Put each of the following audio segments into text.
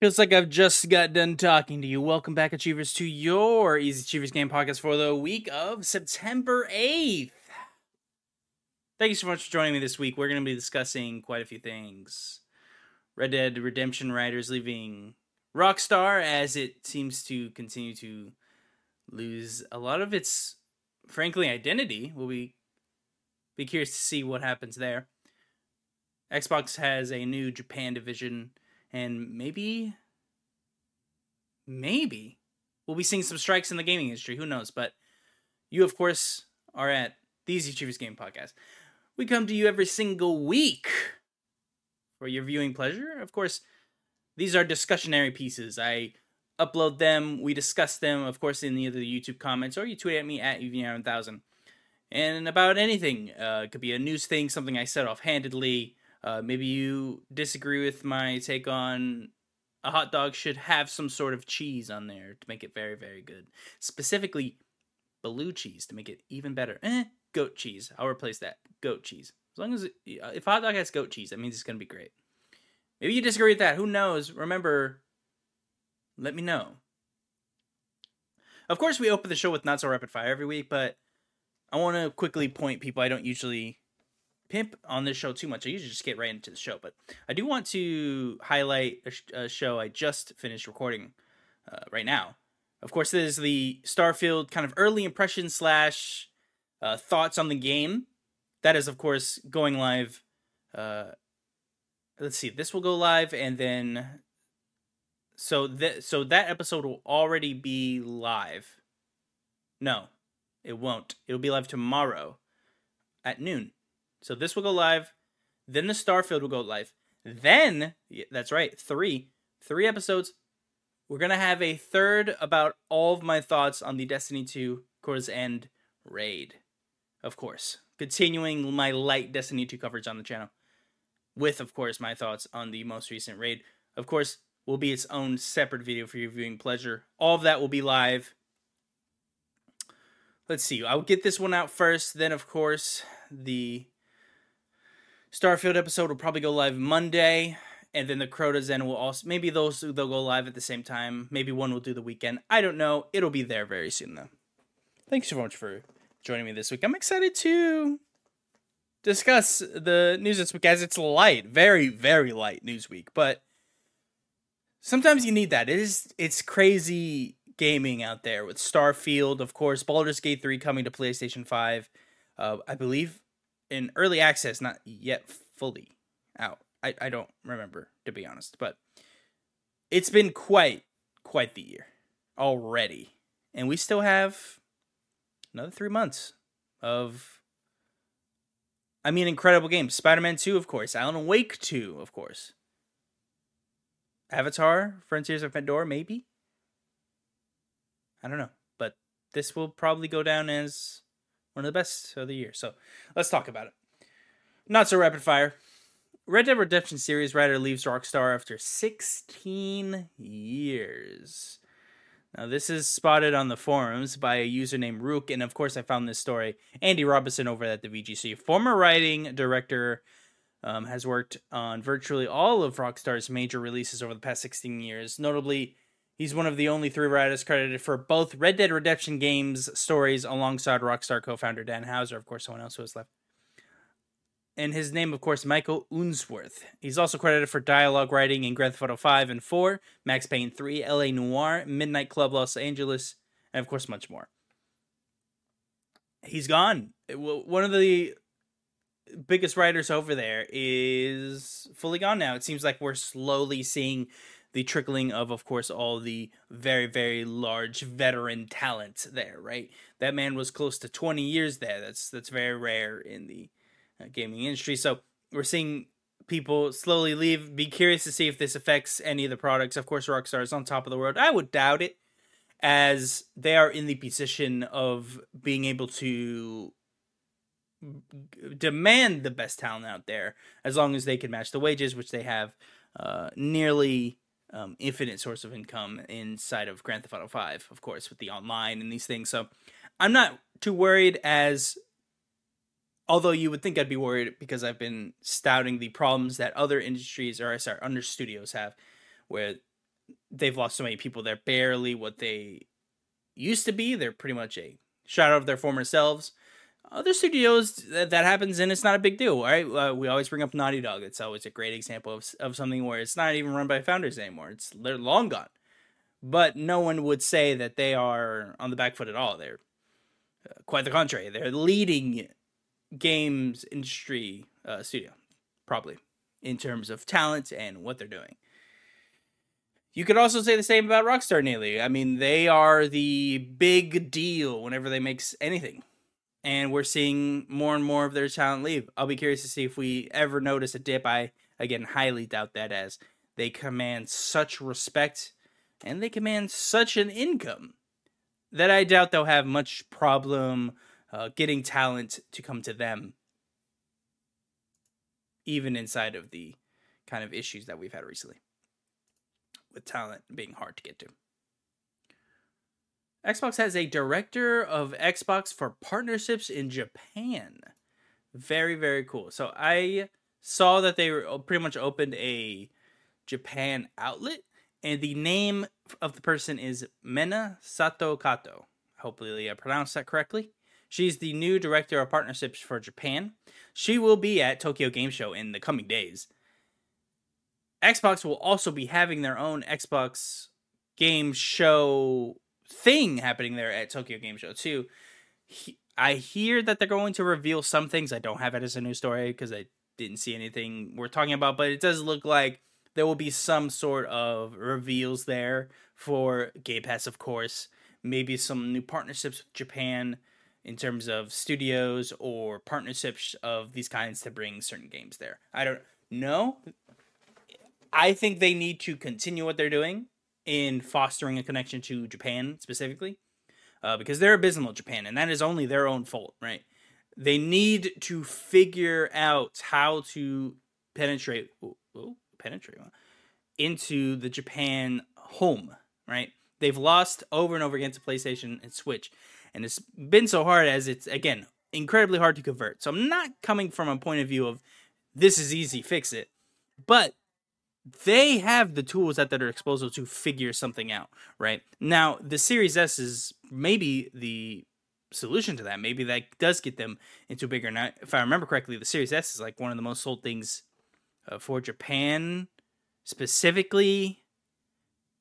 Feels like I've just got done talking to you. Welcome back, Achievers, to your Easy Achievers Game Podcast for the week of September 8th. Thank you so much for joining me this week. We're going to be discussing quite a few things. Red Dead Redemption writers leaving Rockstar as it seems to continue to lose a lot of its, frankly, identity. We'll be, be curious to see what happens there. Xbox has a new Japan division and maybe maybe we'll be seeing some strikes in the gaming industry. Who knows? But you of course are at the easy achievers game podcast. We come to you every single week for your viewing pleasure. Of course these are discussionary pieces. I upload them we discuss them of course in either the youtube comments or you tweet at me at uvr1000 and about anything uh, it could be a news thing something i said offhandedly uh, maybe you disagree with my take on a hot dog should have some sort of cheese on there to make it very, very good. Specifically, blue cheese to make it even better. Eh, goat cheese. I'll replace that. Goat cheese. As long as it, if hot dog has goat cheese, that means it's gonna be great. Maybe you disagree with that. Who knows? Remember, let me know. Of course, we open the show with not so rapid fire every week, but I want to quickly point people I don't usually pimp on this show too much. I usually just get right into the show, but I do want to highlight a, sh- a show I just finished recording uh, right now. Of course, this is the Starfield kind of early impression slash uh, thoughts on the game. That is, of course, going live. Uh, let's see. This will go live, and then so that so that episode will already be live. No, it won't. It'll be live tomorrow at noon. So this will go live. Then the Starfield will go live. Then, that's right, three, three episodes. We're gonna have a third about all of my thoughts on the Destiny 2 Crota's End raid. Of course, continuing my light Destiny 2 coverage on the channel, with of course my thoughts on the most recent raid. Of course, will be its own separate video for your viewing pleasure. All of that will be live. Let's see. I'll get this one out first. Then, of course, the Starfield episode will probably go live Monday, and then the Crota's End will also maybe those they'll go live at the same time. Maybe one will do the weekend. I don't know. It'll be there very soon though. Thanks so much for joining me this week. I'm excited to discuss the news this week as it's light, very very light news week, but sometimes you need that. It is it's crazy gaming out there with Starfield, of course, Baldur's Gate 3 coming to PlayStation 5. Uh, I believe in early access, not yet fully out. I, I don't remember to be honest, but it's been quite quite the year already, and we still have another three months of. I mean, incredible games. Spider Man 2, of course. Alan Wake 2, of course. Avatar, Frontiers of Pandora, maybe? I don't know. But this will probably go down as one of the best of the year. So let's talk about it. Not so rapid fire. Red Dead Redemption series writer leaves Rockstar after 16 years. Now, this is spotted on the forums by a user named Rook, and of course, I found this story. Andy Robinson over at the VGC, former writing director, um, has worked on virtually all of Rockstar's major releases over the past 16 years, notably He's one of the only three writers credited for both Red Dead Redemption games stories alongside Rockstar co founder Dan Houser, of course, someone else who has left. And his name, of course, Michael Unsworth. He's also credited for dialogue writing in Grand Theft Auto 5 and 4, Max Payne 3, LA Noire, Midnight Club Los Angeles, and of course, much more. He's gone. One of the biggest writers over there is fully gone now. It seems like we're slowly seeing the trickling of, of course, all the very, very large veteran talent there, right? That man was close to 20 years there. That's that's very rare in the uh, gaming industry. So we're seeing people slowly leave. Be curious to see if this affects any of the products. Of course, Rockstar is on top of the world. I would doubt it, as they are in the position of being able to demand the best talent out there as long as they can match the wages, which they have uh, nearly um, infinite source of income inside of Grand Theft Auto 5, of course, with the online and these things. So I'm not too worried as although you would think I'd be worried because I've been stouting the problems that other industries or I sorry, under studios have, where they've lost so many people. They're barely what they used to be. They're pretty much a shadow of their former selves. Other studios that, that happens and it's not a big deal, right? Uh, we always bring up Naughty Dog. It's always a great example of of something where it's not even run by founders anymore. It's they're long gone, but no one would say that they are on the back foot at all. They're uh, quite the contrary. They're leading games industry uh, studio, probably in terms of talent and what they're doing. You could also say the same about Rockstar Nearly. I mean, they are the big deal whenever they make anything. And we're seeing more and more of their talent leave. I'll be curious to see if we ever notice a dip. I, again, highly doubt that as they command such respect and they command such an income that I doubt they'll have much problem uh, getting talent to come to them, even inside of the kind of issues that we've had recently with talent being hard to get to. Xbox has a director of Xbox for partnerships in Japan. Very, very cool. So I saw that they were uh, pretty much opened a Japan outlet, and the name of the person is Mena Sato Kato. Hopefully, I pronounced that correctly. She's the new director of partnerships for Japan. She will be at Tokyo Game Show in the coming days. Xbox will also be having their own Xbox game show thing happening there at Tokyo Game Show too. I hear that they're going to reveal some things. I don't have it as a news story because I didn't see anything we're talking about, but it does look like there will be some sort of reveals there for Game Pass, of course. Maybe some new partnerships with Japan in terms of studios or partnerships of these kinds to bring certain games there. I don't know. I think they need to continue what they're doing in fostering a connection to Japan specifically, uh, because they're abysmal Japan, and that is only their own fault, right? They need to figure out how to penetrate, ooh, ooh, penetrate into the Japan home, right? They've lost over and over again to PlayStation and Switch, and it's been so hard as it's again incredibly hard to convert. So I'm not coming from a point of view of this is easy, fix it, but they have the tools at their disposal to figure something out, right? Now, the Series S is maybe the solution to that. Maybe that does get them into bigger. Now, if I remember correctly, the Series S is like one of the most sold things uh, for Japan specifically.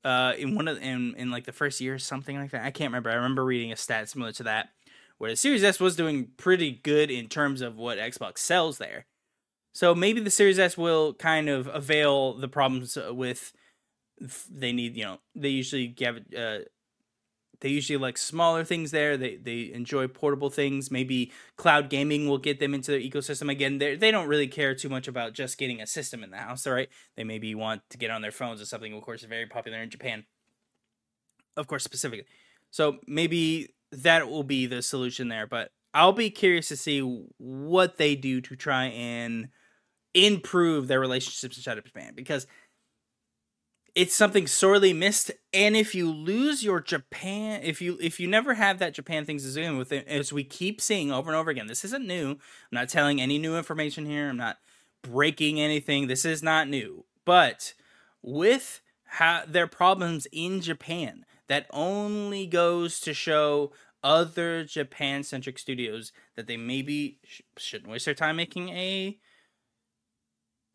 Uh, in one of in in like the first year or something like that. I can't remember. I remember reading a stat similar to that, where the Series S was doing pretty good in terms of what Xbox sells there. So maybe the Series S will kind of avail the problems uh, with they need, you know, they usually give uh they usually like smaller things there. They they enjoy portable things. Maybe cloud gaming will get them into their ecosystem again. They they don't really care too much about just getting a system in the house, all right? They maybe want to get on their phones or something. Of course, very popular in Japan. Of course, specifically. So maybe that will be the solution there, but I'll be curious to see what they do to try and improve their relationships inside of Japan because it's something sorely missed. And if you lose your Japan, if you if you never have that Japan things to zoom with it, as we keep seeing over and over again, this isn't new. I'm not telling any new information here. I'm not breaking anything. This is not new. But with how their problems in Japan, that only goes to show other Japan centric studios that they maybe sh- shouldn't waste their time making a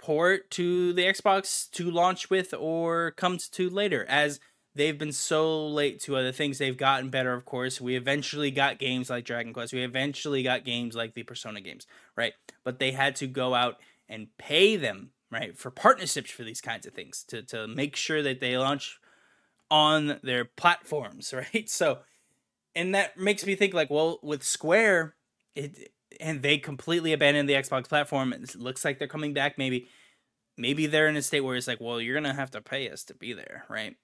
port to the Xbox to launch with or comes to later as they've been so late to other things. They've gotten better of course. We eventually got games like Dragon Quest. We eventually got games like the Persona games right? But they had to go out and pay them right for partnerships for these kinds of things to to make sure that they launch on their platforms right? So and that makes me think like well with Square it and they completely abandoned the Xbox platform. It looks like they're coming back. Maybe, maybe they're in a state where it's like, well, you're gonna have to pay us to be there, right?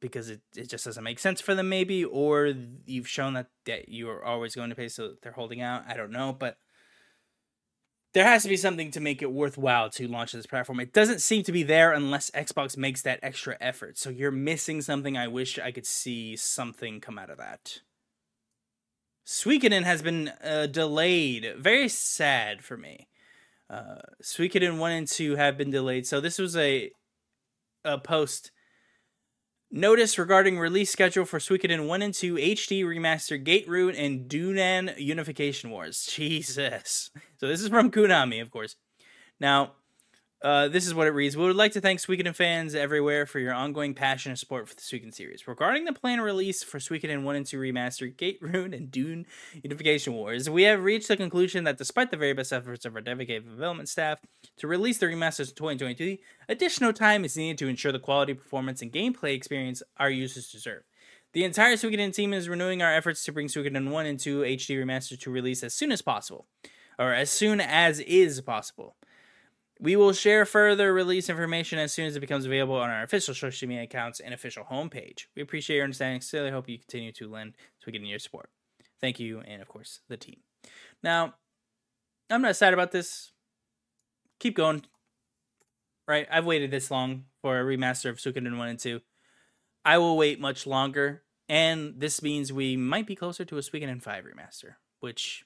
Because it, it just doesn't make sense for them, maybe, or you've shown that, that you are always going to pay, so they're holding out. I don't know, but there has to be something to make it worthwhile to launch this platform. It doesn't seem to be there unless Xbox makes that extra effort. So you're missing something. I wish I could see something come out of that. Suikoden has been uh, delayed. Very sad for me. Uh, Suikoden 1 and 2 have been delayed. So this was a a post Notice regarding release schedule for Suikoden 1 and 2 HD Remaster Gate Rune and Dunan Unification Wars. Jesus. So this is from Konami, of course. Now, uh, this is what it reads. We would like to thank Suikoden fans everywhere for your ongoing passion and support for the Suikoden series. Regarding the planned release for Suikoden 1 and 2 Remaster, Gate Rune, and Dunan Unification Wars, we have reached the conclusion that despite the very best efforts of our dedicated development staff to release the remasters in 2022, additional time is needed to ensure the quality, performance, and gameplay experience our users deserve. The entire Suikoden team is renewing our efforts to bring Suikoden 1 and 2 HD Remaster to release as soon as possible, or as soon as is possible. We will share further release information as soon as it becomes available on our official social media accounts and official homepage. We appreciate your understanding. And sincerely hope you continue to lend so get your support. Thank you, and of course, the team. Now, I'm not sad about this. Keep going. Right? I've waited this long for a remaster of Suikoden 1 and 2. I will wait much longer, and this means we might be closer to a Suikoden 5 remaster, which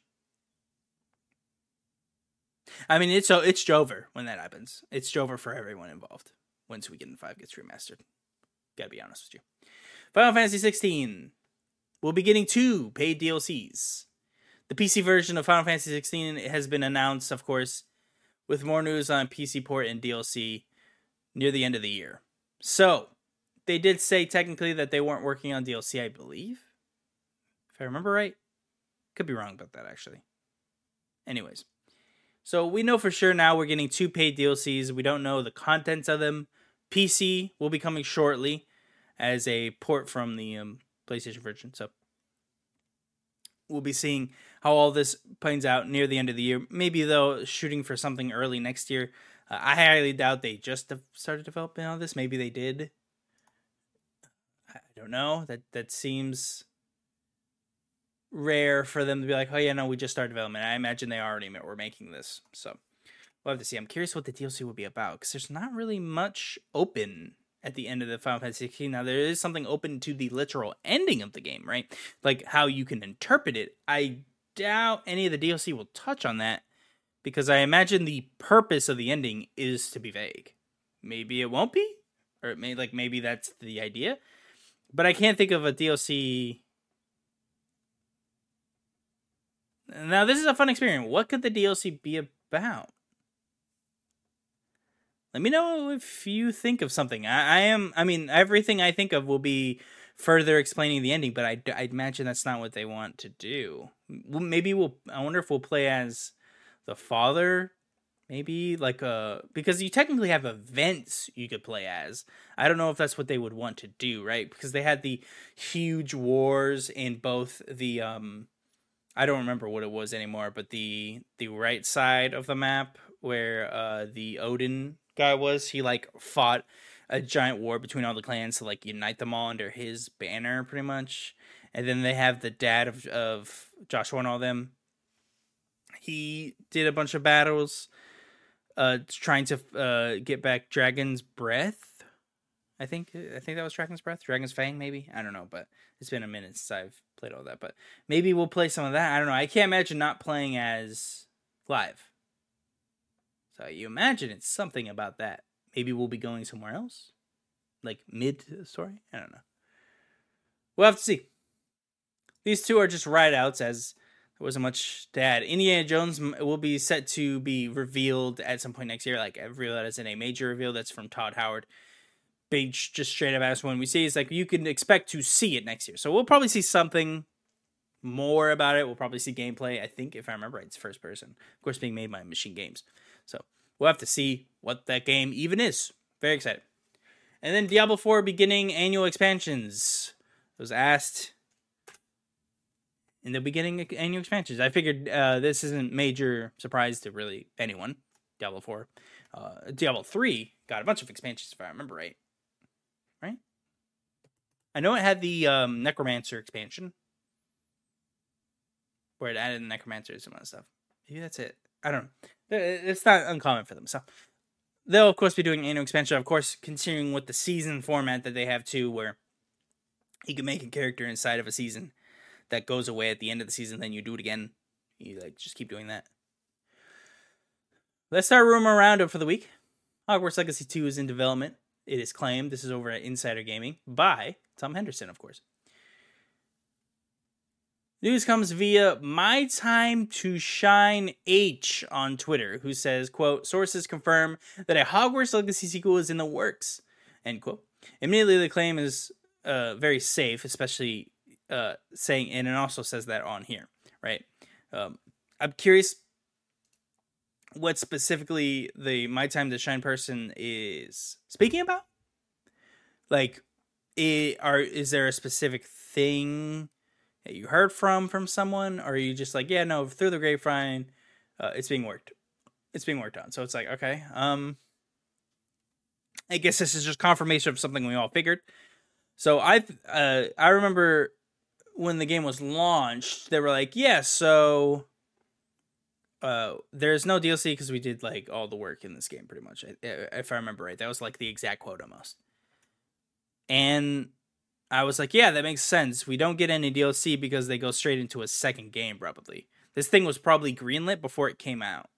I mean, it's so it's Jover when that happens. It's Jover for everyone involved when in Five gets remastered. Gotta be honest with you. Final Fantasy 16 will be getting two paid DLCs. The PC version of Final Fantasy 16 has been announced, of course, with more news on PC port and DLC near the end of the year. So, they did say technically that they weren't working on DLC, I believe. If I remember right. Could be wrong about that, actually. Anyways, so we know for sure now we're getting two paid DLCs. We don't know the contents of them. PC will be coming shortly as a port from the um, PlayStation version. So we'll be seeing how all this plays out near the end of the year. Maybe though shooting for something early next year. Uh, I highly doubt they just started developing all this. Maybe they did. I don't know. That that seems rare for them to be like, oh yeah, no, we just started development. I imagine they already were making this, so we'll have to see. I'm curious what the DLC will be about because there's not really much open at the end of the Final Fantasy 16. Now there is something open to the literal ending of the game, right? Like how you can interpret it. I doubt any of the DLC will touch on that because I imagine the purpose of the ending is to be vague. Maybe it won't be, or it may like maybe that's the idea. But I can't think of a DLC Now, this is a fun experience. What could the DLC be about? Let me know if you think of something. I, I am, I mean, everything I think of will be further explaining the ending, but I, I imagine that's not what they want to do. Maybe we'll, I wonder if we'll play as the father maybe like a uh, because you technically have events you could play as i don't know if that's what they would want to do right because they had the huge wars in both the um I don't remember what it was anymore, but the the right side of the map where uh the Odin guy was, he like fought a giant war between all the clans to like unite them all under his banner pretty much. And then they have the dad of of Joshua and all them. He did a bunch of battles uh trying to uh get back Dragon's Breath. I think I think that was Dragon's Breath, Dragon's Fang maybe. I don't know, but it's been a minute since I've played all that, but maybe we'll play some of that. I don't know. I can't imagine not playing as Clive. So you imagine it's something about that. Maybe we'll be going somewhere else, like mid story. I don't know. We'll have to see. These two are just ride outs, as there wasn't much to add. Indiana Jones will be set to be revealed at some point next year, like as in a major reveal. That's from Todd Howard big just straight up ask when we see is like you can expect to see it next year. So we'll probably see something more about it. We'll probably see gameplay. I think if I remember right, it's first person. Of course, being made by Machine Games. So we'll have to see what that game even is. Very excited. And then Diablo 4 beginning annual expansions. It was asked in the beginning annual expansions. I figured uh, this isn't major surprise to really anyone. Diablo 4. Uh, Diablo 3 got a bunch of expansions if I remember right. I know it had the um, Necromancer expansion where it added the Necromancer and some other stuff. Maybe that's it. I don't know. It's not uncommon for them. So they'll of course be doing annual expansion. Of course, continuing with the season format that they have too, where you can make a character inside of a season that goes away at the end of the season. Then you do it again. You like just keep doing that. Let's start rumor roundup for the week. Hogwarts Legacy 2 is in development It is claimed this is over at Insider Gaming by Tom Henderson, of course. News comes via My Time to Shine H on Twitter, who says, quote, sources confirm that a Hogwarts Legacy sequel is in the works, end quote. Immediately the claim is uh, very safe, especially uh, saying, and it also says that on here, right? Um, I'm curious what specifically the My Time to Shine person is speaking about. Like, it, are is there a specific thing that you heard from from someone, or are you just like, yeah, no, through the grapevine, uh, it's being worked, it's being worked on. So it's like, okay, um, I guess this is just confirmation of something we all figured. So I, uh, I remember when the game was launched, they were like, yeah, so. Uh, there's no DLC because we did like all the work in this game pretty much. If I remember right, that was like the exact quote almost. And I was like, yeah, that makes sense. We don't get any DLC because they go straight into a second game, probably. This thing was probably greenlit before it came out.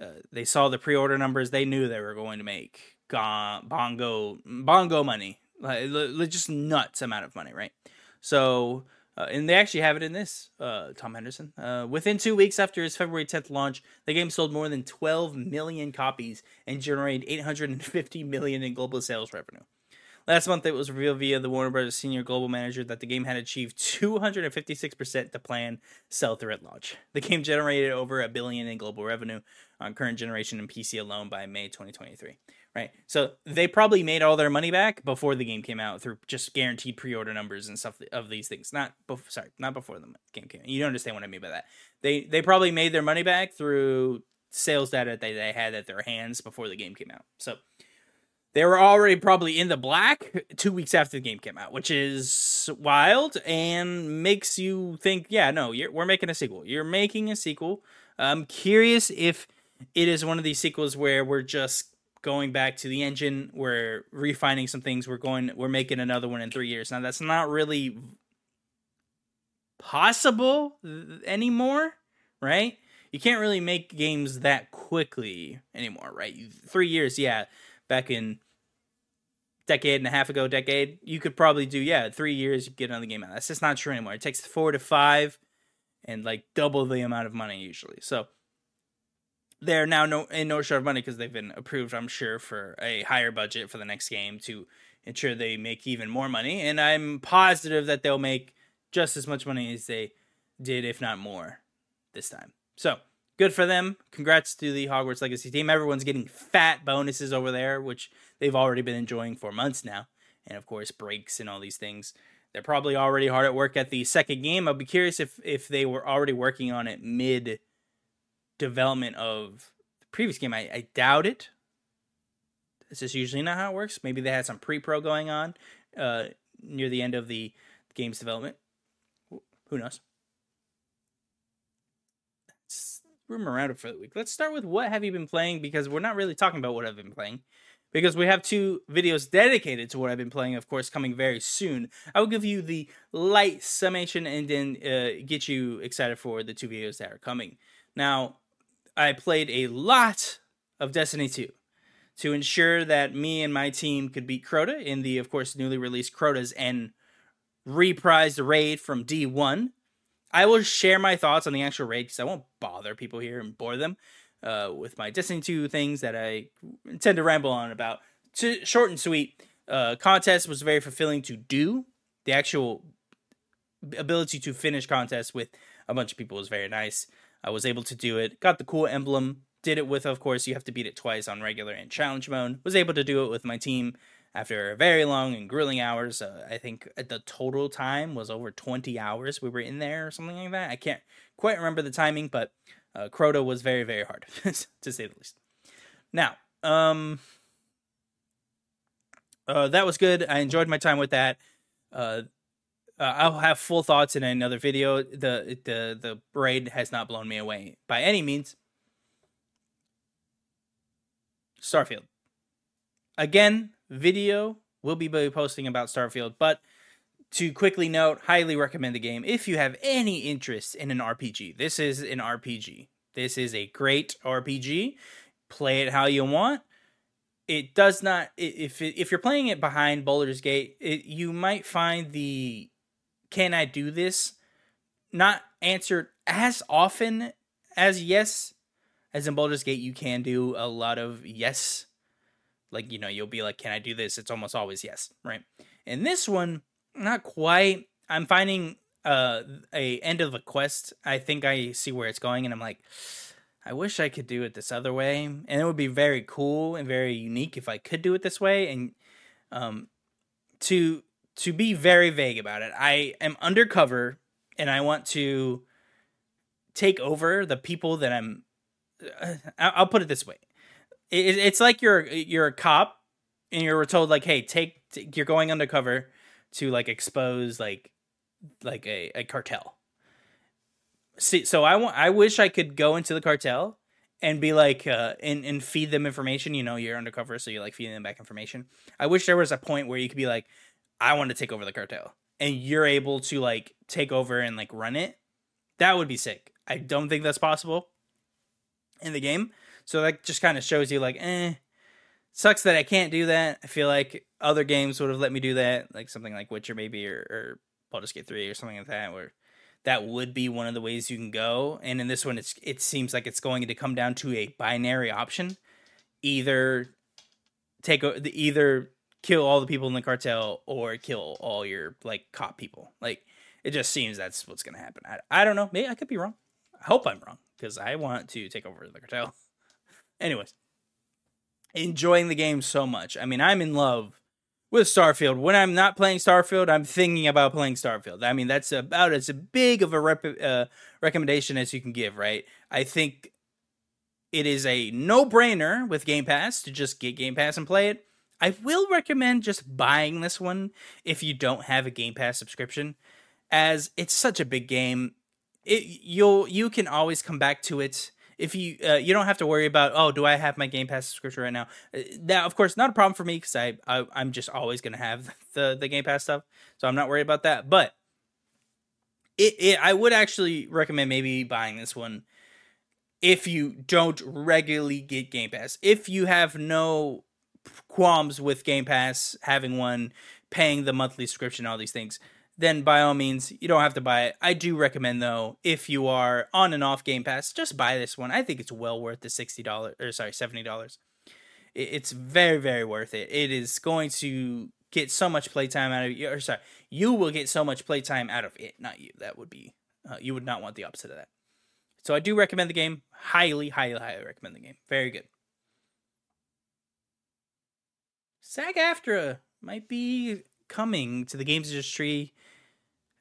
Uh, they saw the pre-order numbers. They knew they were going to make go- bongo bongo money, like, just nuts amount of money, right? So, uh, and they actually have it in this. Uh, Tom Henderson. Uh, within two weeks after its February 10th launch, the game sold more than 12 million copies and generated 850 million in global sales revenue. Last month, it was revealed via the Warner Brothers senior global manager that the game had achieved 256% to plan sell through at launch. The game generated over a billion in global revenue on current generation and PC alone by May 2023. Right, so they probably made all their money back before the game came out through just guaranteed pre-order numbers and stuff of these things. Not, sorry, not before the game came. out. You don't understand what I mean by that. They they probably made their money back through sales data that they had at their hands before the game came out. So they were already probably in the black two weeks after the game came out, which is wild and makes you think, yeah, no, we're making a sequel. You're making a sequel. I'm curious if it is one of these sequels where we're just going back to the engine, we're refining some things, we're going, we're making another one in three years. Now that's not really possible anymore, right? You can't really make games that quickly anymore, right? Three years, yeah back in decade and a half ago, decade, you could probably do yeah, three years you get another game out. That's just not true anymore. It takes four to five, and like double the amount of money usually. So they're now no in no short of money because they've been approved, I'm sure, for a higher budget for the next game to ensure they make even more money. And I'm positive that they'll make just as much money as they did, if not more, this time. So good for them. Congrats to the Hogwarts Legacy team. Everyone's getting fat bonuses over there, which they've already been enjoying for months now. And of course, breaks and all these things. They're probably already hard at work at the second game. I'd be curious if if they were already working on it mid development of the previous game. I, I doubt it. This is usually not how it works. Maybe they had some pre pro going on uh, near the end of the game's development. Who knows? Rumor roundup for the week. Let's start with what have you been playing because we're not really talking about what I've been playing because we have two videos dedicated to what I've been playing, of course, coming very soon. I will give you the light summation and then uh, get you excited for the two videos that are coming. Now, I played a lot of Destiny 2 to ensure that me and my team could beat Crota in the, of course, newly released Crota's End reprised raid from D1. I will share my thoughts on the actual raid because I won't bother people here and bore them uh, with my Destiny 2 things that I intend to ramble on about. To, short and sweet, uh, contest was very fulfilling to do. The actual ability to finish contests with a bunch of people was very nice. I was able to do it. Got the cool emblem. Did it with, of course, you have to beat it twice on regular and challenge mode. Was able to do it with my team after very long and grueling hours. Uh, I think the total time was over 20 hours we were in there or something like that. I can't quite remember the timing, but uh, Crota was very, very hard, to say the least. Now, um, uh, that was good. I enjoyed my time with that. Uh, uh, I'll have full thoughts in another video. The the the raid has not blown me away by any means. Starfield. Again, video we'll be posting about Starfield, but to quickly note, highly recommend the game if you have any interest in an RPG. This is an RPG. This is a great RPG. Play it how you want. it does not if if you're playing it behind Baldur's Gate, it, you might find the can I do this? Not answered as often as yes. As in Baldur's Gate you can do a lot of yes. Like you know you'll be like can I do this? It's almost always yes right? In this one not quite. I'm finding uh a end of a quest. I think I see where it's going and I'm like I wish I could do it this other way, and it would be very cool and very unique if I could do it this way. And um, to to be very vague about it, I am undercover and I want to take over the people that I'm. Uh, I'll put it this way: it, it's like you're you're a cop and you're told like, hey, take you're going undercover to like expose like like a, a cartel. See so i want i wish i could go into the cartel and be like uh and, and feed them information. You know you're undercover so you're like feeding them back information. I wish there was a point where you could be like i want to take over the cartel and you're able to like take over and like run it that would be sick. I don't think that's possible in the game. So that just kind of shows you like eh sucks that i can't do that. I feel like other games would have let me do that like something like witcher maybe or, or Baldur's Gate 3 or something like that where that would be one of the ways you can go. And in this one, it's it seems like it's going to come down to a binary option: either take the either kill all the people in the cartel or kill all your like cop people. Like it just seems that's what's going to happen. I, I don't know. Maybe I could be wrong. I hope I'm wrong because I want to take over the cartel. Anyways, enjoying the game so much. I mean, I'm in love with Starfield. When I'm not playing Starfield, I'm thinking about playing Starfield. I mean, that's about as big of a rep- uh, recommendation as you can give, right? I think it is a no brainer with Game Pass to just get Game Pass and play it. I will recommend just buying this one if you don't have a Game Pass subscription, as it's such a big game. It, you'll you can always come back to it if you uh, you don't have to worry about oh do I have my Game Pass subscription right now? Uh, that of course not a problem for me because I, I I'm just always gonna have the the Game Pass stuff, so I'm not worried about that. But it, it I would actually recommend maybe buying this one if you don't regularly get Game Pass. If you have no qualms with Game Pass having one, paying the monthly subscription, all these things then by all means, you don't have to buy it. I do recommend though, if you are on and off Game Pass, just buy this one. I think it's well worth the sixty dollars or sorry, seventy dollars. It's very, very worth it. It is going to get so much playtime out of you. Or sorry, you will get so much playtime out of it, not you. That would be uh, you would not want the opposite of that. So I do recommend the game. Highly, highly, highly recommend the game. Very good. SAG-AFTRA might be coming to the games industry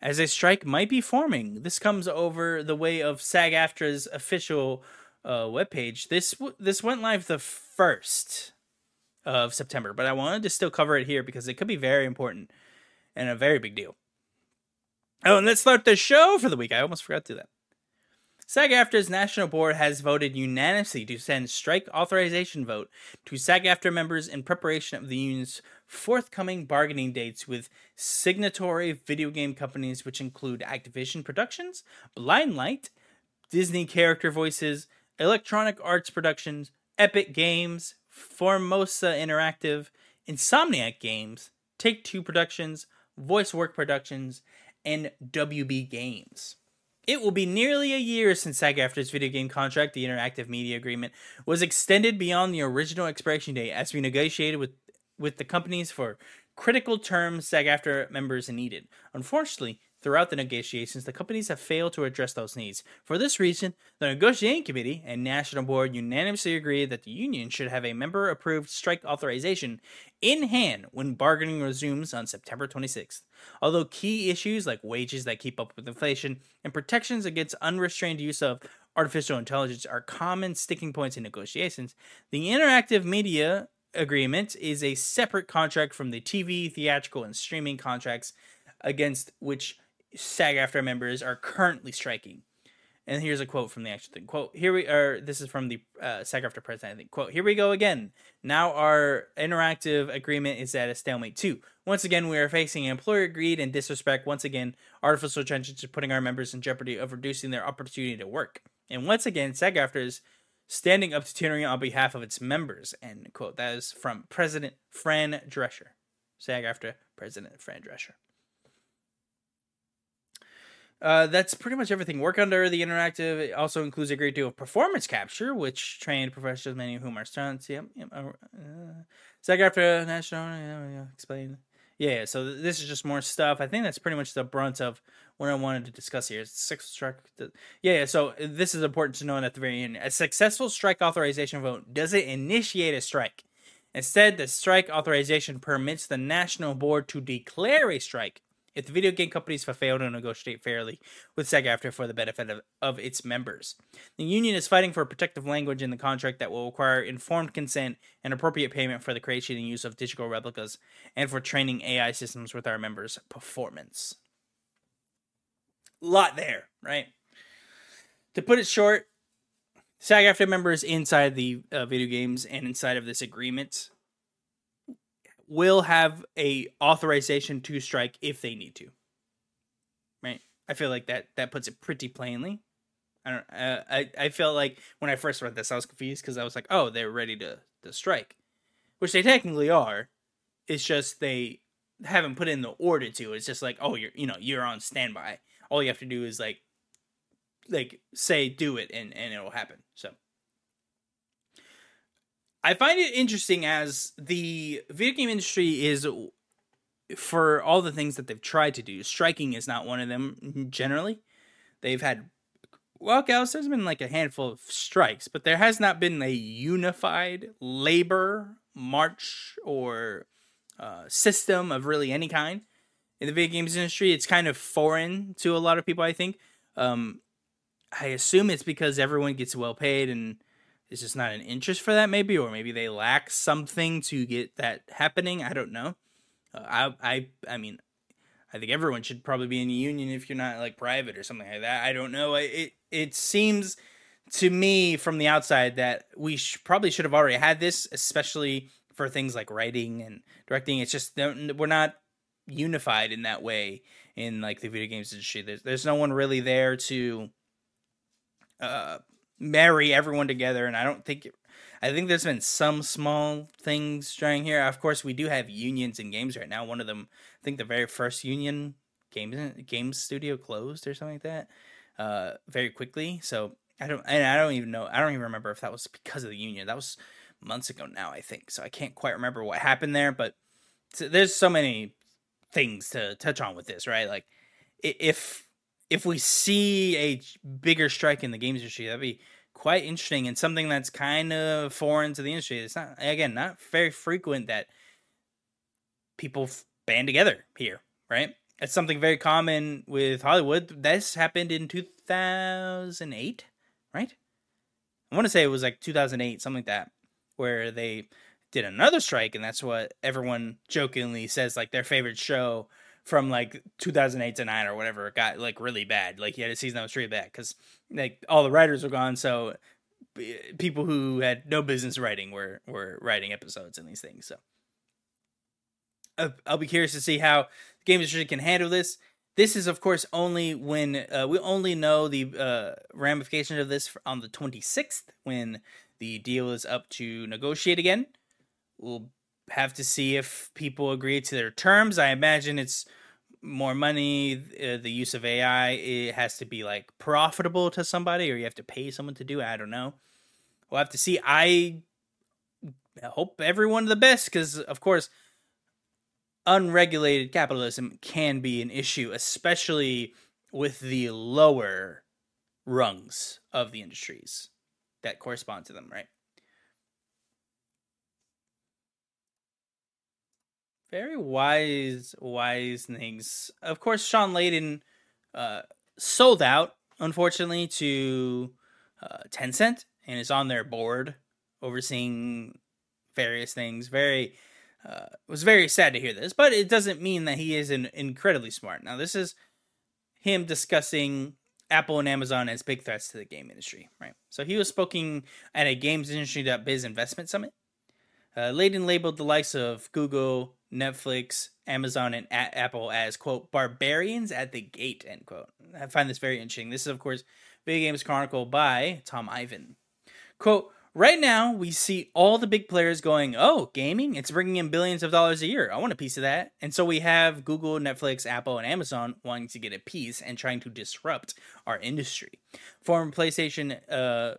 as a strike might be forming. This comes over the way of SAG-AFTRA's official uh, webpage. This this went live the first of September, but I wanted to still cover it here because it could be very important and a very big deal. Oh, and let's start the show for the week. I almost forgot to do that. SAG-AFTRA's national board has voted unanimously to send strike authorization vote to SAG-AFTRA members in preparation of the union's forthcoming bargaining dates with signatory video game companies, which include Activision Productions, Blindlight, Disney Character Voices, Electronic Arts Productions, Epic Games, Formosa Interactive, Insomniac Games, Take Two Productions, Voice Work Productions, and WB Games. It will be nearly a year since SAG-AFTRA's video game contract, the Interactive Media Agreement, was extended beyond the original expiration date as we negotiated with, with the companies for critical terms SAG-AFTRA members needed. Unfortunately, Throughout the negotiations, the companies have failed to address those needs. For this reason, the negotiating committee and national board unanimously agreed that the union should have a member approved strike authorization in hand when bargaining resumes on September 26th. Although key issues like wages that keep up with inflation and protections against unrestrained use of artificial intelligence are common sticking points in negotiations, the interactive media agreement is a separate contract from the TV, theatrical, and streaming contracts against which SAG-AFTRA members are currently striking. And here's a quote from the actual thing. Quote, here we are, this is from the uh, SAG-AFTRA president, I think. Quote, here we go again. Now our interactive agreement is at a stalemate too. Once again, we are facing employer greed and disrespect. Once again, artificial intelligence is putting our members in jeopardy of reducing their opportunity to work. And once again, SAG-AFTRA is standing up to tyranny on behalf of its members. End quote. That is from President Fran Drescher. SAG-AFTRA President Fran Drescher. Uh, that's pretty much everything. Work under the interactive it also includes a great deal of performance capture, which trained professionals, many of whom are stunts. Yep. yep uh, SAG-AFTRA national. Yeah, yeah, explain. Yeah, yeah, so this is just more stuff. I think that's pretty much the brunt of what I wanted to discuss here. Six strike. Yeah, yeah, so this is important to know at the very end. A successful strike authorization vote doesn't initiate a strike. Instead, the strike authorization permits the national board to declare a strike if the video game companies fail to negotiate fairly with SAG-AFTRA for the benefit of, of its members. The union is fighting for a protective language in the contract that will require informed consent and appropriate payment for the creation and use of digital replicas and for training AI systems with our members' performance. Lot there, right? To put it short, SAG-AFTRA members inside the uh, video games and inside of this agreement will have a authorization to strike if they need to. Right? I feel like that that puts it pretty plainly. I don't. Uh, I I felt like when I first read this, I was confused because I was like, oh, they're ready to to strike, which they technically are. It's just they haven't put in the order to. It's just like, oh, you're you know you're on standby. All you have to do is like like say do it and and it'll happen. So I find it interesting as the video game industry is for all the things that they've tried to do. Striking is not one of them generally. They've had well, Gauss, there's been like a handful of strikes, but there has not been a unified labor march or uh, system of really any kind in the video games industry. It's kind of foreign to a lot of people, I think. Um, I assume it's because everyone gets well paid and it's just not an interest for that maybe or maybe they lack something to get that happening i don't know. Uh, i i i mean i think everyone should probably be in a union if you're not like private or something like that i don't know it it seems to me from the outside that we sh- probably should have already had this especially for things like writing and directing it's just we're not unified in that way in like the video games industry there's, there's no one really there to uh marry everyone together and i don't think i think there's been some small things during here. Of course we do have unions in games right now. One of them i think the very first union games games studio closed or something like that uh very quickly. So i don't and i don't even know i don't even remember if that was because of the union. That was months ago now i think. So i can't quite remember what happened there but there's so many things to touch on with this right? Like if if we see a bigger strike in the games industry, that'd be quite interesting and something that's kind of foreign to the industry. It's not again not very frequent that people band together here, right? It's something very common with Hollywood. This happened in 2008, right? I want to say it was like 2008, something like that, where they did another strike, and that's what everyone jokingly says like their favorite show from like 2008 to 9 or whatever it got like really bad. Like he had a season that was really bad because like all the writers were gone so people who had no business writing were were writing episodes and these things so. I'll be curious to see how the game industry can handle this. This is of course only when uh, we only know the uh, ramifications of this on the 26th when the deal is up to negotiate again. We'll have to see if people agree to their terms. I imagine it's more money, uh, the use of AI. It has to be like profitable to somebody, or you have to pay someone to do it. I don't know. We'll have to see. I hope everyone the best because, of course, unregulated capitalism can be an issue, especially with the lower rungs of the industries that correspond to them, right? Very wise, wise things. Of course, Shawn Layden uh, sold out, unfortunately, to uh, Tencent and is on their board overseeing various things. Very uh, was very sad to hear this, but it doesn't mean that he isn't incredibly smart. Now, this is him discussing Apple and Amazon as big threats to the game industry, right? So he was speaking at a games industry.biz investment summit. Uh, Layden labeled the likes of Google, Netflix, Amazon, and a- Apple as quote barbarians at the gate end quote. I find this very interesting. This is of course Video Games Chronicle by Tom Ivan. Quote, Right now, we see all the big players going, oh, gaming, it's bringing in billions of dollars a year. I want a piece of that. And so we have Google, Netflix, Apple, and Amazon wanting to get a piece and trying to disrupt our industry. Former PlayStation uh,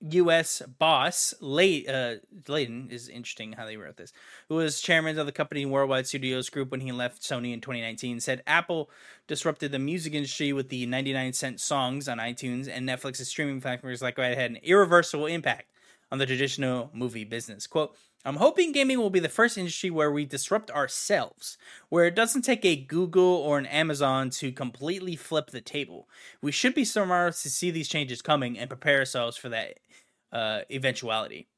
U.S. boss, Lay, uh, Layden, is interesting how they wrote this, who was chairman of the company Worldwide Studios Group when he left Sony in 2019, said Apple disrupted the music industry with the 99 cent songs on iTunes, and Netflix's streaming platforms like that had an irreversible impact on the traditional movie business. Quote, I'm hoping gaming will be the first industry where we disrupt ourselves, where it doesn't take a Google or an Amazon to completely flip the table. We should be smart to see these changes coming and prepare ourselves for that uh, eventuality.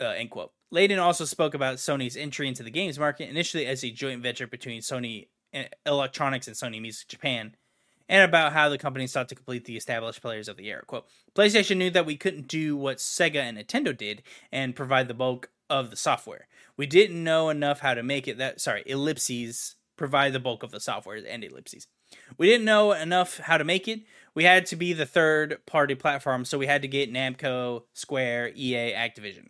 Uh, end quote. Layden also spoke about Sony's entry into the games market initially as a joint venture between Sony Electronics and Sony Music Japan and about how the company sought to complete the established players of the era. Quote, PlayStation knew that we couldn't do what Sega and Nintendo did and provide the bulk of the software. We didn't know enough how to make it that, sorry, ellipses provide the bulk of the software and ellipses. We didn't know enough how to make it. We had to be the third party platform, so we had to get Namco, Square, EA, Activision.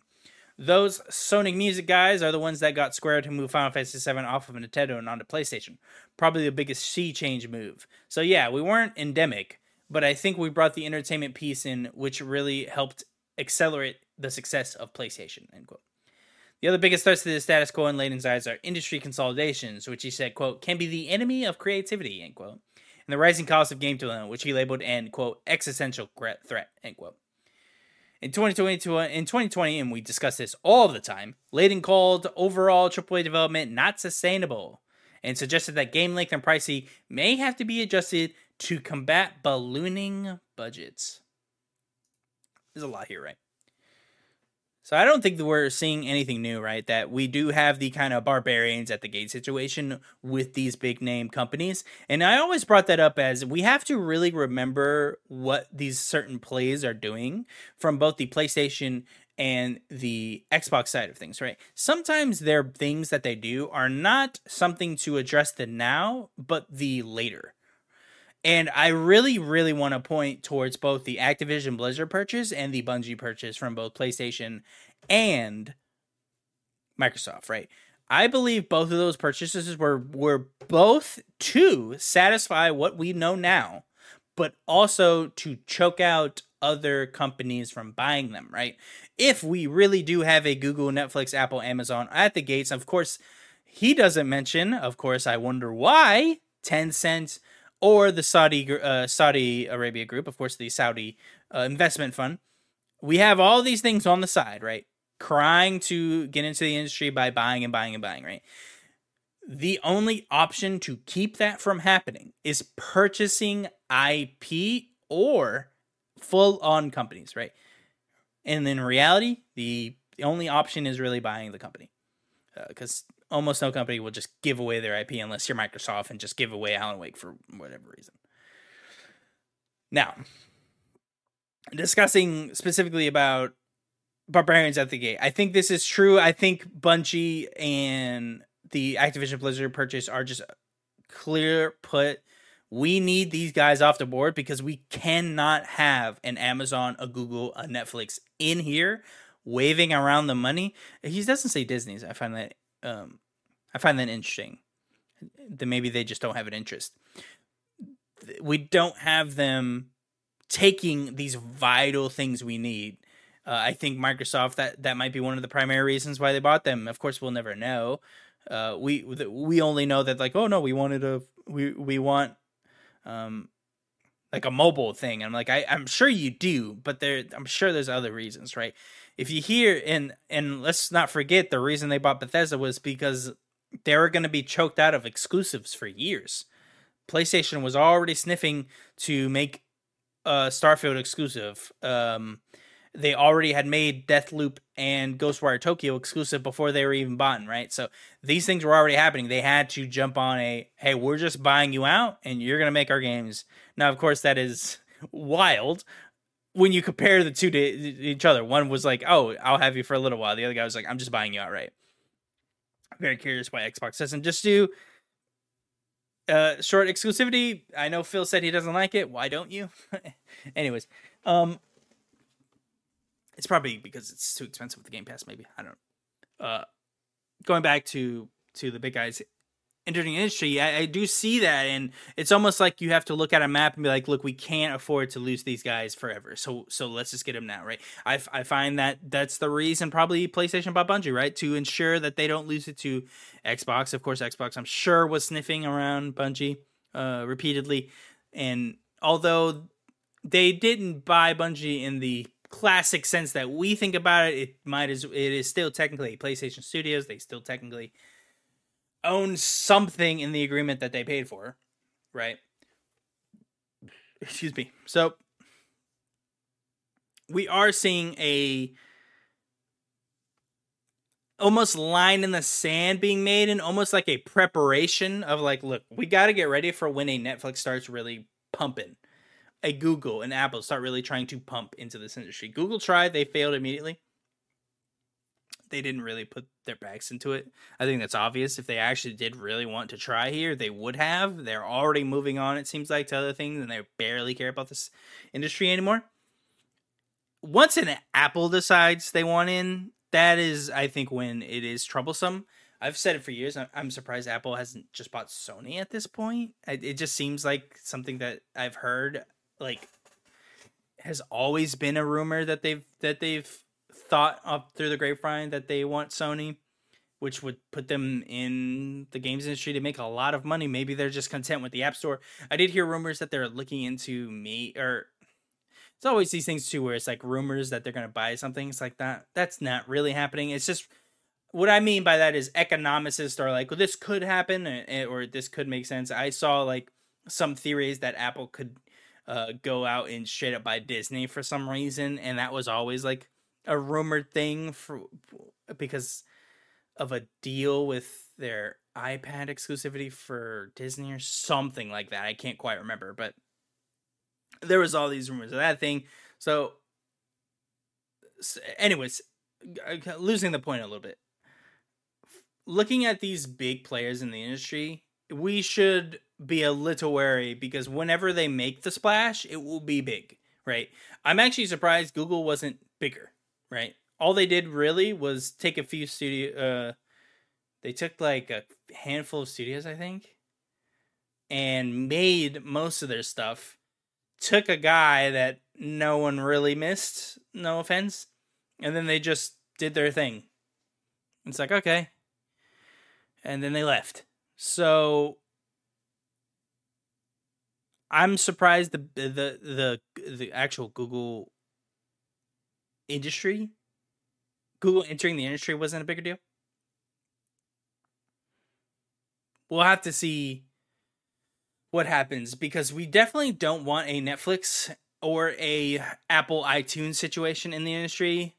Those Sony Music guys are the ones that got Square to move Final Fantasy VII off of Nintendo and onto PlayStation. Probably the biggest sea change move. So yeah, we weren't endemic, but I think we brought the entertainment piece in, which really helped accelerate the success of PlayStation. End quote. The other biggest threats to the status quo in Layden's eyes are industry consolidations, which he said, quote, can be the enemy of creativity, end quote, and the rising cost of game development, which he labeled an, quote, existential threat, end quote. In 2022, in 2020, and we discuss this all the time, Layden called overall AAA development not sustainable and suggested that game length and pricing may have to be adjusted to combat ballooning budgets. There's a lot here, right? So I don't think that we're seeing anything new, right? That we do have the kind of barbarians at the gate situation with these big name companies. And I always brought that up as we have to really remember what these certain plays are doing from both the PlayStation and the Xbox side of things, right? Sometimes their things that they do are not something to address the now, but the later. And I really, really want to point towards both the Activision Blizzard purchase and the Bungie purchase from both PlayStation and Microsoft, right? I believe both of those purchases were were both to satisfy what we know now, but also to choke out other companies from buying them, right? If we really do have a Google, Netflix, Apple, Amazon at the gates, of course, he doesn't mention, of course, I wonder why Tencent or the Saudi uh, Saudi Arabia group, of course, the Saudi uh, investment fund. We have all these things on the side, right? Crying to get into the industry by buying and buying and buying, right? The only option to keep that from happening is purchasing IP or full on companies, right? And in reality, the, the only option is really buying the company because uh, almost no company will just give away their IP unless you're Microsoft and just give away Alan Wake for whatever reason. Now, discussing specifically about Barbarians at the Gate, I think this is true. I think Bungie and the Activision Blizzard purchase are just clear put. We need these guys off the board because we cannot have an Amazon, a Google, a Netflix in here waving around the money. He doesn't say Disney's. I find that um, I find that interesting. That maybe they just don't have an interest. We don't have them taking these vital things we need. Uh, I think Microsoft that that might be one of the primary reasons why they bought them. Of course, we'll never know. Uh, we we only know that like oh no, we wanted a we we want um like a mobile thing. I'm like I I'm sure you do, but there I'm sure there's other reasons, right? If you hear and and let's not forget the reason they bought Bethesda was because they were going to be choked out of exclusives for years. PlayStation was already sniffing to make a Starfield exclusive. Um, they already had made Deathloop and Ghostwire Tokyo exclusive before they were even bought, right? So these things were already happening. They had to jump on a hey, we're just buying you out and you're gonna make our games. Now, of course, that is wild when you compare the two to each other. One was like, oh, I'll have you for a little while. The other guy was like, I'm just buying you outright I'm very curious why Xbox doesn't just do uh short exclusivity. I know Phil said he doesn't like it. Why don't you? Anyways, um It's probably because it's too expensive with the Game Pass. Maybe I don't. Uh, going back to to the big guys entering industry, I, I, do see that, and it's almost like you have to look at a map and be like, "Look, we can't afford to lose these guys forever. So, so let's just get them now, right?" I, I find that that's the reason probably PlayStation bought Bungie, right, to ensure that they don't lose it to Xbox. Of course, Xbox, I'm sure, was sniffing around Bungie uh, repeatedly, and although they didn't buy Bungie in the classic sense that we think about it, it might as it is still technically PlayStation Studios. They still technically own something in the agreement that they paid for, right? Excuse me. So we are seeing a almost line in the sand being made and almost like a preparation of like look we got to get ready for when a netflix starts really pumping a google and apple start really trying to pump into this industry google tried they failed immediately they didn't really put their backs into it. I think that's obvious. If they actually did really want to try here, they would have. They're already moving on, it seems like, to other things, and they barely care about this industry anymore. Once an Apple decides they want in, that is, I think, when it is troublesome. I've said it for years. I'm surprised Apple hasn't just bought Sony at this point. It just seems like something that I've heard, like, has always been a rumor that they've that they've thought up through the grapevine that they want Sony, which would put them in the games industry to make a lot of money. Maybe they're just content with the App Store. I did hear rumors that they're looking into me or it's always these things too where it's like rumors that they're going to buy something. It's like that. That's not really happening. It's just what I mean by that is economicists are like, well, this could happen or this could make sense. I saw like some theories that Apple could uh, go out and straight up buy Disney for some reason, and that was always like a rumored thing for because of a deal with their iPad exclusivity for Disney or something like that. I can't quite remember, but there was all these rumors of that thing. So, anyways, losing the point a little bit. Looking at these big players in the industry, we should be a little wary because whenever they make the splash, it will be big, right? I'm actually surprised Google wasn't bigger right? All they did really was take a few studio. Uh, they took like a handful of studios, I think, and made most of their stuff. Took a guy that no one really missed, no offense, and then they just did their thing. It's like okay, and then they left. So I'm surprised the the the the actual Google industry, Google entering the industry wasn't a bigger deal. We'll have to see what happens because we definitely don't want a Netflix or a Apple iTunes situation in the industry.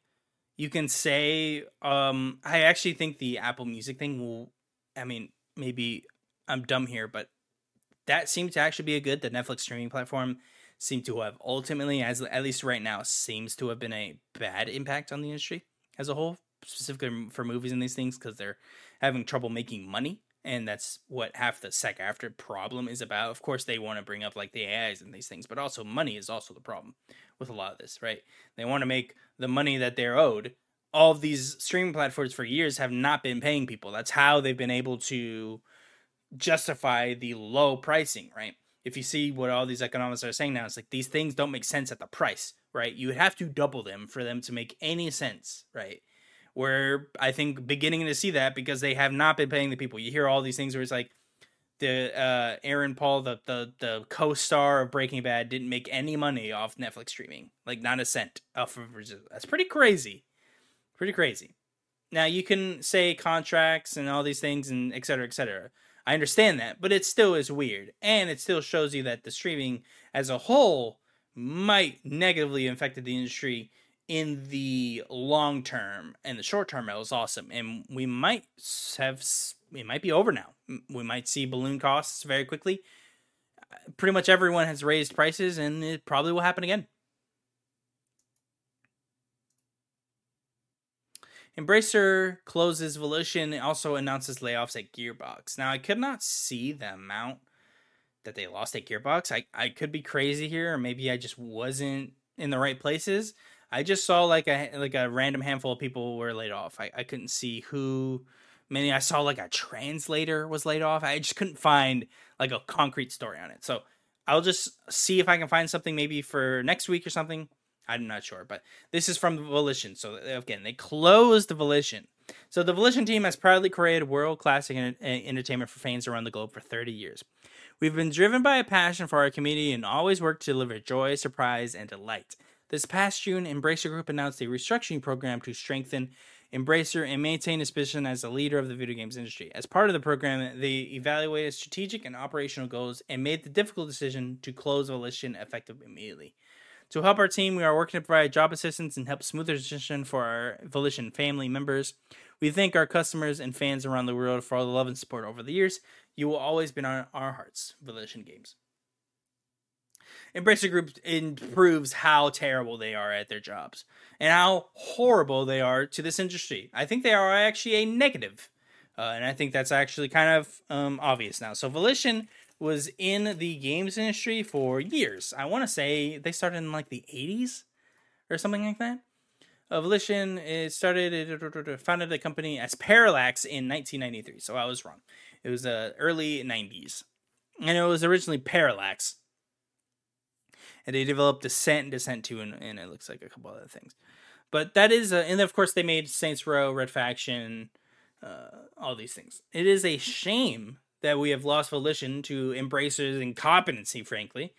You can say um I actually think the Apple Music thing will I mean maybe I'm dumb here but that seemed to actually be a good the Netflix streaming platform seem to have ultimately, as at least right now, seems to have been a bad impact on the industry as a whole, specifically for movies and these things, because they're having trouble making money. And that's what half the SAG-AFTRA problem is about. Of course, they want to bring up like the AIs and these things, but also money is also the problem with a lot of this, right? They want to make the money that they're owed. All of these streaming platforms for years have not been paying people. That's how they've been able to justify the low pricing, right? If you see what all these economists are saying now, it's like these things don't make sense at the price, right? You would have to double them for them to make any sense, right? Where I think beginning to see that because they have not been paying the people. You hear all these things where it's like the uh, Aaron Paul, the the the co-star of Breaking Bad, didn't make any money off Netflix streaming, like not a cent off of That's pretty crazy, pretty crazy. Now you can say contracts and all these things and et cetera, et cetera. I understand that, but it still is weird. And it still shows you that the streaming as a whole might negatively affect the industry in the long term and the short term it was awesome and we might have it might be over now we might see balloon costs very quickly pretty much everyone has raised prices and it probably will happen again Embracer closes Volition and also announces layoffs at Gearbox. Now, I could not see the amount that they lost at Gearbox. I, I could be crazy here, or maybe I just wasn't in the right places. I just saw like a like a random handful of people were laid off. I, I couldn't see who many. I saw like a translator was laid off. I just couldn't find like a concrete story on it. So I'll just see if I can find something maybe for next week or something. I'm not sure, but this is from Volition. So uh, again, they closed the Volition. So the Volition team has proudly created world class uh, entertainment for fans around the globe for 30 years. We've been driven by a passion for our community and always work to deliver joy, surprise, and delight. This past June, Embracer Group announced a restructuring program to strengthen Embracer and maintain its position as a leader of the video games industry. As part of the program, they evaluated strategic and operational goals and made the difficult decision to close Volition effective immediately. To help our team, we are working to provide job assistance and help smooth the transition for our Volition family members. We thank our customers and fans around the world for all the love and support over the years. You will always be on our hearts, Volition Games. Embracer Group improves how terrible they are at their jobs and how horrible they are to this industry. I think they are actually a negative, uh, and I think that's actually kind of um, obvious now. So Volition was in the games industry for years. I want to say they started in like the 80s or something like that. Volition is started founded the company as Parallax in 1993. So I was wrong. It was uh, early 90s, and it was originally Parallax. And they developed Descent and Descent 2, and, and it looks like a couple other things. But that is, uh, and of course they made Saints Row, Red Faction, uh, all these things. It is a shame that we have lost volition to Embracer's incompetency, frankly.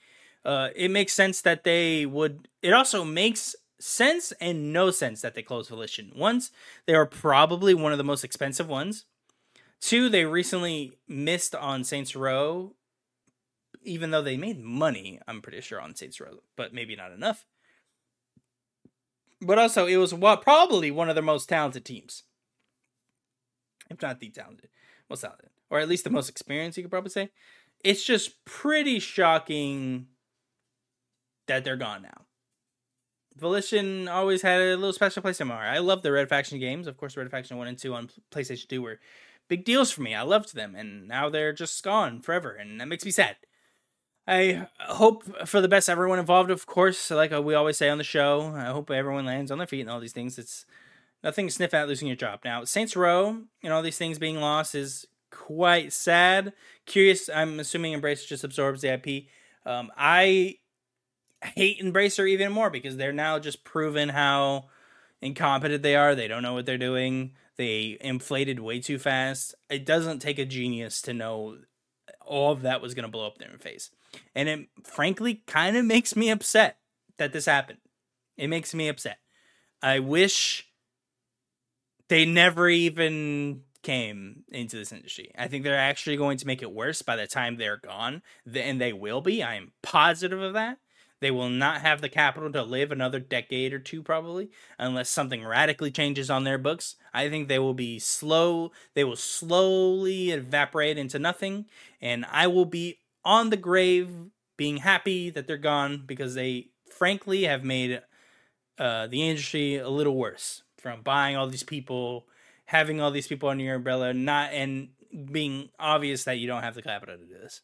Uh, it makes sense that they would. It also makes sense and no sense that they close Volition. Once, they are probably one of the most expensive ones. Two, they recently missed on Saints Row, even though they made money, I'm pretty sure, on Saints Row, but maybe not enough. But also, it was what probably one of their most talented teams, if not the talented, most talented or at least the most experienced, you could probably say. It's just pretty shocking that they're gone now. Volition always had a little special place in my heart. I love the Red Faction games. Of course, Red Faction 1 and 2 on PlayStation 2 were big deals for me. I loved them, and now they're just gone forever, and that makes me sad. I hope for the best everyone involved, of course, like we always say on the show. I hope everyone lands on their feet and all these things. It's nothing to sniff at losing your job. Now, Saints Row and all these things being lost is quite sad. Curious, I'm assuming Embracer just absorbs the IP. Um, I hate Embracer even more because they're now just proven how incompetent they are. They don't know what they're doing. They inflated way too fast. It doesn't take a genius to know all of that was going to blow up in their face. And it frankly kind of makes me upset that this happened. It makes me upset. I wish they never even came into this industry. I think they're actually going to make it worse by the time they're gone, and they will be. I am positive of that. They will not have the capital to live another decade or two, probably, unless something radically changes on their books. I think they will be slow, they will slowly evaporate into nothing, and I will be on the grave being happy that they're gone because they, frankly, have made uh, the industry a little worse from buying all these people having all these people under your umbrella, not and being obvious that you don't have the capital to do this.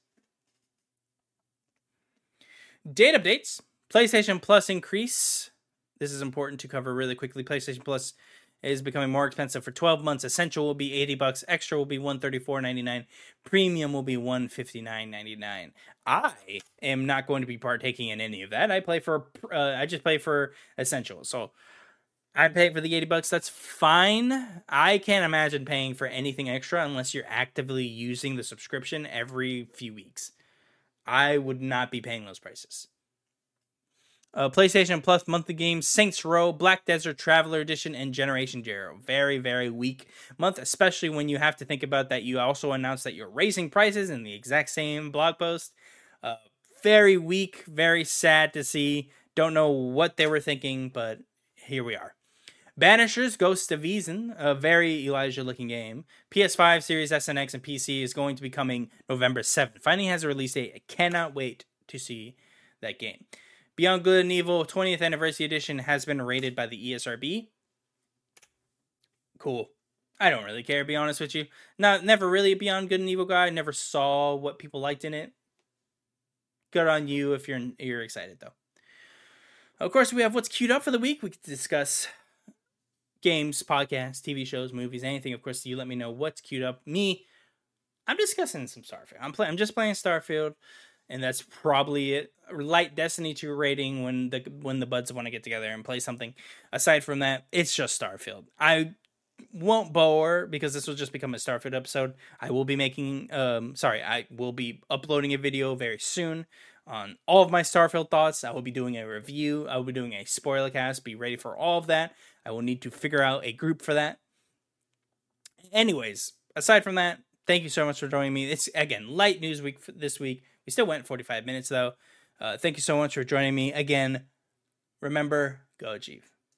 Date updates. PlayStation Plus increase. This is important to cover really quickly. PlayStation Plus is becoming more expensive for 12 months. Essential will be 80 bucks, extra will be 134.99, premium will be 159.99. I am not going to be partaking in any of that. I play for uh, I just play for essential. So I'm paying for the 80 bucks. That's fine. I can't imagine paying for anything extra unless you're actively using the subscription every few weeks. I would not be paying those prices. Uh, PlayStation Plus monthly games Saints Row, Black Desert Traveler Edition, and Generation Zero. Very, very weak month, especially when you have to think about that you also announced that you're raising prices in the exact same blog post. Uh, very weak, very sad to see. Don't know what they were thinking, but here we are. Banishers Ghost of Eden, a very Elijah looking game. PS5, Series S and X, and PC is going to be coming November 7th. Finally has a release date. I cannot wait to see that game. Beyond Good and Evil 20th Anniversary Edition has been rated by the ESRB. Cool. I don't really care, to be honest with you. Not never really a Beyond Good and Evil guy. Never saw what people liked in it. Good on you if you're you're excited though. Of course, we have what's queued up for the week. We could discuss games, podcasts, TV shows, movies, anything. Of course, you let me know what's queued up. Me, I'm discussing some Starfield. I'm playing. I'm just playing Starfield, and that's probably it. Light Destiny 2 rating when the when the buds want to get together and play something. Aside from that, it's just Starfield. I won't bore because this will just become a Starfield episode. I will be making um sorry, I will be uploading a video very soon on all of my Starfield thoughts. I will be doing a review. I will be doing a spoiler cast. Be ready for all of that. I will need to figure out a group for that. Anyways, aside from that, thank you so much for joining me. It's again light news week this week. We still went 45 minutes though. Uh, thank you so much for joining me again. Remember, go achieve.